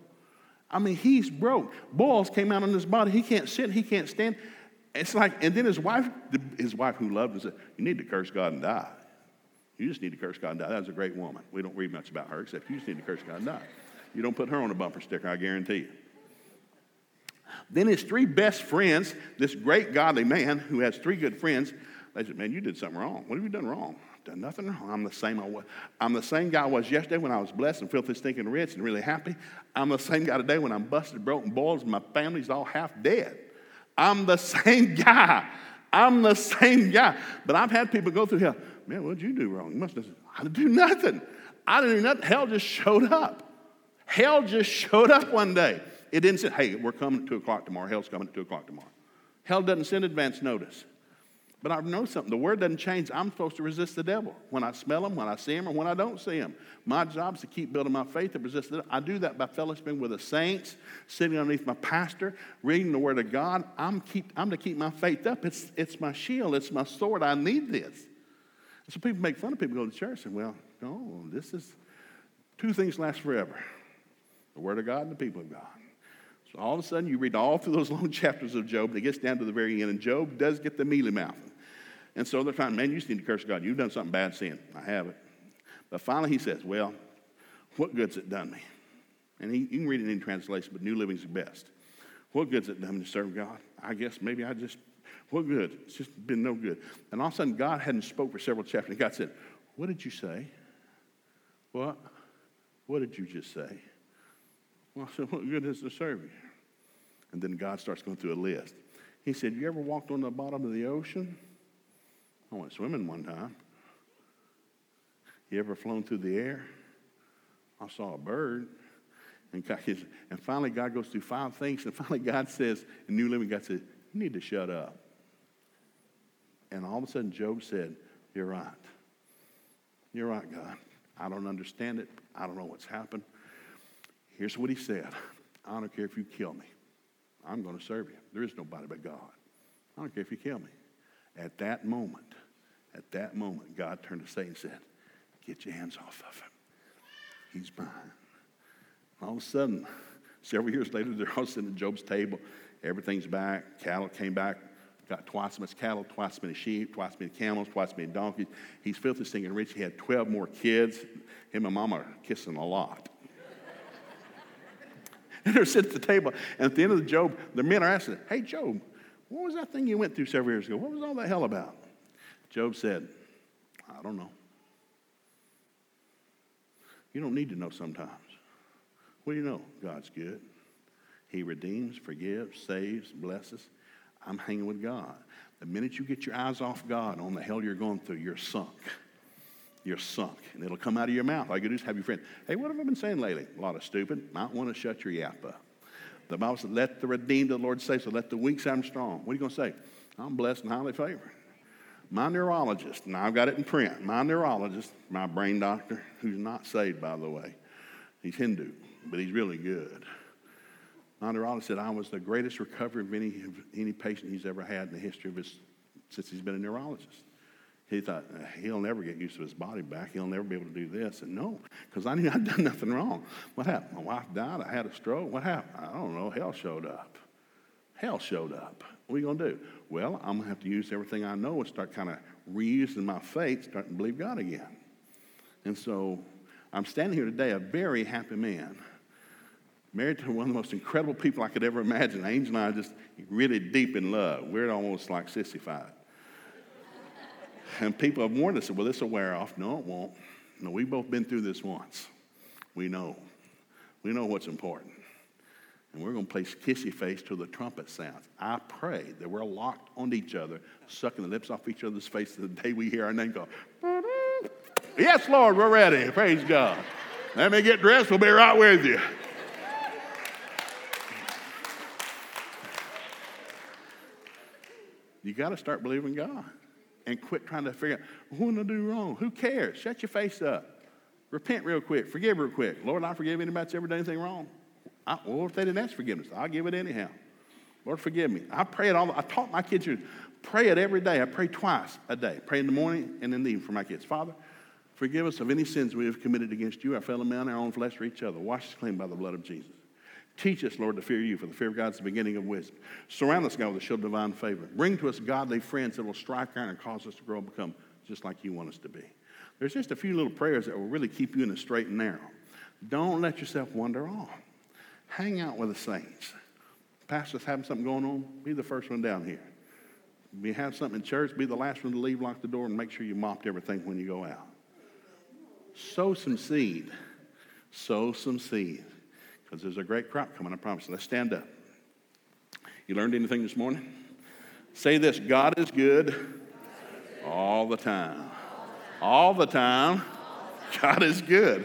Speaker 1: I mean, he's broke. Boils came out on his body. He can't sit, he can't stand. It's like, and then his wife, his wife who loved him said, You need to curse God and die. You just need to curse God and die. That was a great woman. We don't read much about her except you just need to curse God and die. You don't put her on a bumper sticker, I guarantee you. Then his three best friends, this great godly man who has three good friends, they said, Man, you did something wrong. What have you done wrong? Done nothing wrong. I'm the same I was. I'm the same guy I was yesterday when I was blessed and filthy, stinking rich and really happy. I'm the same guy today when I'm busted, broken, boiled, and my family's all half dead. I'm the same guy. I'm the same guy. But I've had people go through hell. Man, what'd you do wrong? You must have. I didn't do nothing. I didn't do nothing. Hell just showed up. Hell just showed up one day. It didn't say, hey, we're coming at 2 o'clock tomorrow. Hell's coming at 2 o'clock tomorrow. Hell doesn't send advance notice. But I know something. The word doesn't change. I'm supposed to resist the devil when I smell him, when I see him, or when I don't see him. My job is to keep building my faith and resist. I do that by fellowshipping with the saints, sitting underneath my pastor, reading the word of God. I'm, keep, I'm to keep my faith up. It's, it's my shield, it's my sword. I need this. so people make fun of people go to church and, well, no, this is two things last forever the word of God and the people of God. So all of a sudden, you read all through those long chapters of Job, and it gets down to the very end, and Job does get the mealy mouth. And so they're trying, man, you just need to curse God. You've done something bad sin. I have it. But finally he says, well, what good's it done me? And he, you can read it in any translation, but New Living's the best. What good's it done me to serve God? I guess maybe I just, what good? It's just been no good. And all of a sudden, God hadn't spoke for several chapters. And God said, what did you say? What? What did you just say? Well, I said, what good is to serve you? And then God starts going through a list. He said, you ever walked on the bottom of the ocean? I went swimming one time. You ever flown through the air? I saw a bird. And, God, and finally, God goes through five things. And finally, God says, in New Living, God says, You need to shut up. And all of a sudden, Job said, You're right. You're right, God. I don't understand it. I don't know what's happened. Here's what he said I don't care if you kill me. I'm going to serve you. There is nobody but God. I don't care if you kill me. At that moment, at that moment, God turned to Satan and said, Get your hands off of him. He's mine. All of a sudden, several years later, they're all sitting at Job's table. Everything's back. Cattle came back. Got twice as much cattle, twice as many sheep, twice as many camels, twice as many donkeys. He's filthy, stinking rich. He had 12 more kids. Him and mama are kissing a lot. And they're sitting at the table. And at the end of the Job, the men are asking, Hey, Job, what was that thing you went through several years ago? What was all that hell about? Job said, I don't know. You don't need to know sometimes. What do you know? God's good. He redeems, forgives, saves, blesses. I'm hanging with God. The minute you get your eyes off God on the hell you're going through, you're sunk. You're sunk. And it'll come out of your mouth. All you do is have your friend, hey, what have I been saying lately? A lot of stupid. Might want to shut your yap up. The Bible says, let the redeemed of the Lord say so. Let the weak say I'm strong. What are you going to say? I'm blessed and highly favored. My neurologist, and I've got it in print, my neurologist, my brain doctor, who's not saved, by the way, he's Hindu, but he's really good. My neurologist said I was the greatest recovery of any, any patient he's ever had in the history of his, since he's been a neurologist. He thought, he'll never get used to his body back. He'll never be able to do this. And no, because I knew I'd done nothing wrong. What happened? My wife died. I had a stroke. What happened? I don't know. Hell showed up. Hell showed up. What are you going to do? Well, I'm going to have to use everything I know and start kind of reusing my faith, starting to believe God again. And so I'm standing here today, a very happy man, married to one of the most incredible people I could ever imagine. Angel and I are just really deep in love. We're almost like sissified. And people have warned us, well, this will wear off. No, it won't. No, we've both been through this once. We know. We know what's important. And we're going to play kissy face till the trumpet sounds. I pray that we're locked onto each other, sucking the lips off each other's faces the day we hear our name go, Yes, Lord, we're ready. Praise God. Let me get dressed. We'll be right with you. You got to start believing God and quit trying to figure out what did I do wrong? Who cares? Shut your face up. Repent real quick. Forgive real quick. Lord, I forgive anybody that's ever done anything wrong. I, well, if they didn't ask forgiveness, I'll give it anyhow. Lord, forgive me. I pray it all. I taught my kids to pray it every day. I pray twice a day. Pray in the morning and in the evening for my kids. Father, forgive us of any sins we have committed against you, our fellow man, our own flesh, or each other. Wash us clean by the blood of Jesus. Teach us, Lord, to fear you, for the fear of God is the beginning of wisdom. Surround us, God, with a shield of divine favor. Bring to us godly friends that will strike iron and cause us to grow and become just like you want us to be. There's just a few little prayers that will really keep you in the straight and narrow. Don't let yourself wander off. Hang out with the saints. Pastor's having something going on, be the first one down here. If you have something in church, be the last one to leave, lock the door, and make sure you mopped everything when you go out. Sow some seed. Sow some seed. Because there's a great crop coming, I promise. Let's stand up. You learned anything this morning? Say this God is good all the time. All the time. God is good.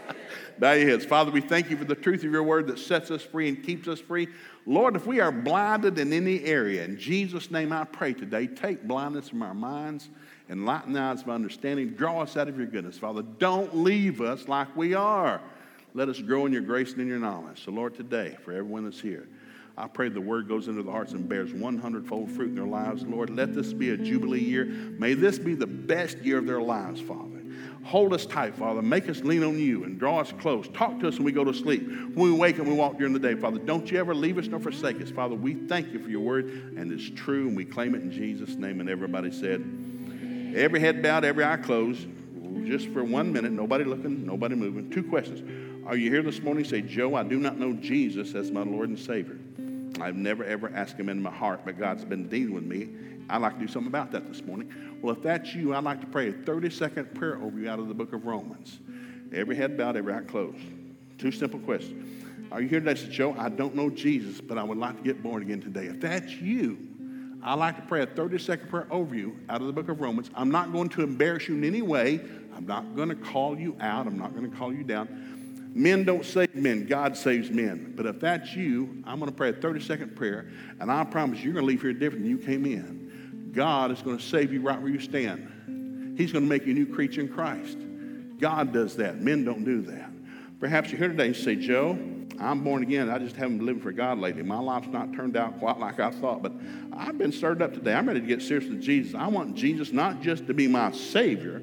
Speaker 1: Bow your heads. Father, we thank you for the truth of your word that sets us free and keeps us free. Lord, if we are blinded in any area, in Jesus' name I pray today, take blindness from our minds, enlighten the eyes of understanding, draw us out of your goodness. Father, don't leave us like we are. Let us grow in your grace and in your knowledge. So, Lord, today, for everyone that's here, I pray the word goes into the hearts and bears 100 fold fruit in their lives. Lord, let this be a Jubilee year. May this be the best year of their lives, Father. Hold us tight, Father. Make us lean on you and draw us close. Talk to us when we go to sleep, when we wake and we walk during the day, Father. Don't you ever leave us nor forsake us, Father. We thank you for your word, and it's true, and we claim it in Jesus' name. And everybody said, every head bowed, every eye closed, just for one minute, nobody looking, nobody moving. Two questions. Are you here this morning? Say, Joe, I do not know Jesus as my Lord and Savior. I've never ever asked him in my heart, but God's been dealing with me. I'd like to do something about that this morning. Well, if that's you, I'd like to pray a 30 second prayer over you out of the book of Romans. Every head bowed, every eye closed. Two simple questions. Are you here today? Say, Joe, I don't know Jesus, but I would like to get born again today. If that's you, I'd like to pray a 30 second prayer over you out of the book of Romans. I'm not going to embarrass you in any way. I'm not going to call you out. I'm not going to call you down. Men don't save men, God saves men. But if that's you, I'm going to pray a 30 second prayer, and I promise you, you're going to leave here different than you came in. God is going to save you right where you stand. He's going to make you a new creature in Christ. God does that. Men don't do that. Perhaps you're here today and say, Joe, I'm born again. I just haven't been living for God lately. My life's not turned out quite like I thought, but I've been stirred up today. I'm ready to get serious with Jesus. I want Jesus not just to be my Savior,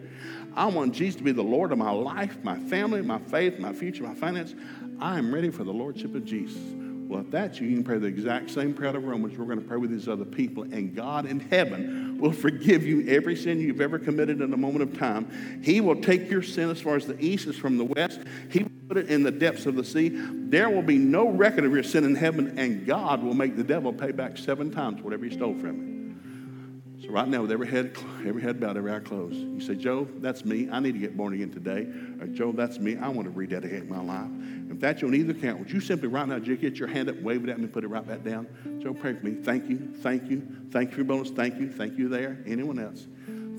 Speaker 1: I want Jesus to be the Lord of my life, my family, my faith, my future, my finance. I am ready for the Lordship of Jesus. Well, if that's you, you can pray the exact same prayer of Romans. We're going to pray with these other people, and God in heaven will forgive you every sin you've ever committed in a moment of time. He will take your sin as far as the east is from the west. He will put it in the depths of the sea. There will be no record of your sin in heaven, and God will make the devil pay back seven times whatever he stole from him. So right now, with every head, every head bowed, every eye closed, you say, Joe, that's me. I need to get born again today. Or Joe, that's me. I want to rededicate my life. If that's on either count, would you simply right now just get your hand up, wave it at me, put it right back down? Joe, pray for me. Thank you, thank you, thank you for your bonus. Thank you, thank you there. Anyone else?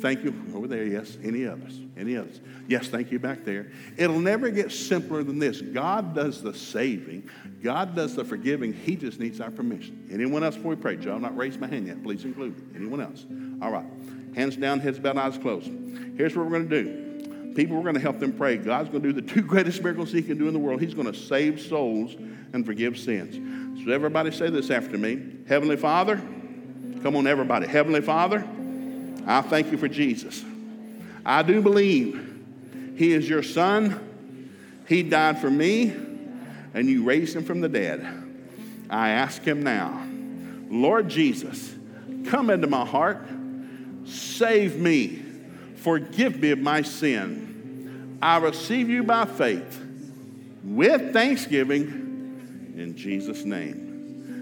Speaker 1: Thank you over there. Yes. Any others? Any others? Yes. Thank you back there. It'll never get simpler than this. God does the saving. God does the forgiving. He just needs our permission. Anyone else before we pray? Joe, I've not raised my hand yet. Please include me. Anyone else? All right. Hands down, heads bowed, eyes closed. Here's what we're going to do. People, we're going to help them pray. God's going to do the two greatest miracles He can do in the world. He's going to save souls and forgive sins. So everybody say this after me. Heavenly Father, come on, everybody. Heavenly Father, I thank you for Jesus. I do believe He is your Son. He died for me, and you raised Him from the dead. I ask Him now, Lord Jesus, come into my heart, save me, forgive me of my sin. I receive you by faith with thanksgiving in Jesus' name.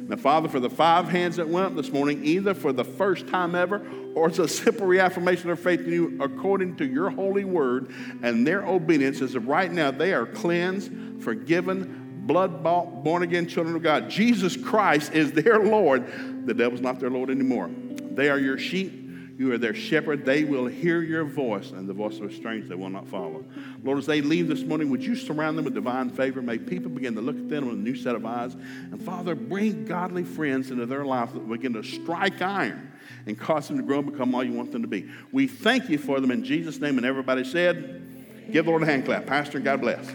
Speaker 1: Now, Father, for the five hands that went up this morning, either for the first time ever or it's a simple reaffirmation of faith in you according to your holy word and their obedience as of right now they are cleansed, forgiven, blood bought, born again children of God. Jesus Christ is their Lord. The devil's not their Lord anymore. They are your sheep. You are their shepherd. They will hear your voice, and the voice of a stranger they will not follow. Lord, as they leave this morning, would you surround them with divine favor? May people begin to look at them with a new set of eyes. And Father, bring godly friends into their life that begin to strike iron and cause them to grow and become all you want them to be. We thank you for them in Jesus' name. And everybody said, Give the Lord a hand clap. Pastor, God bless.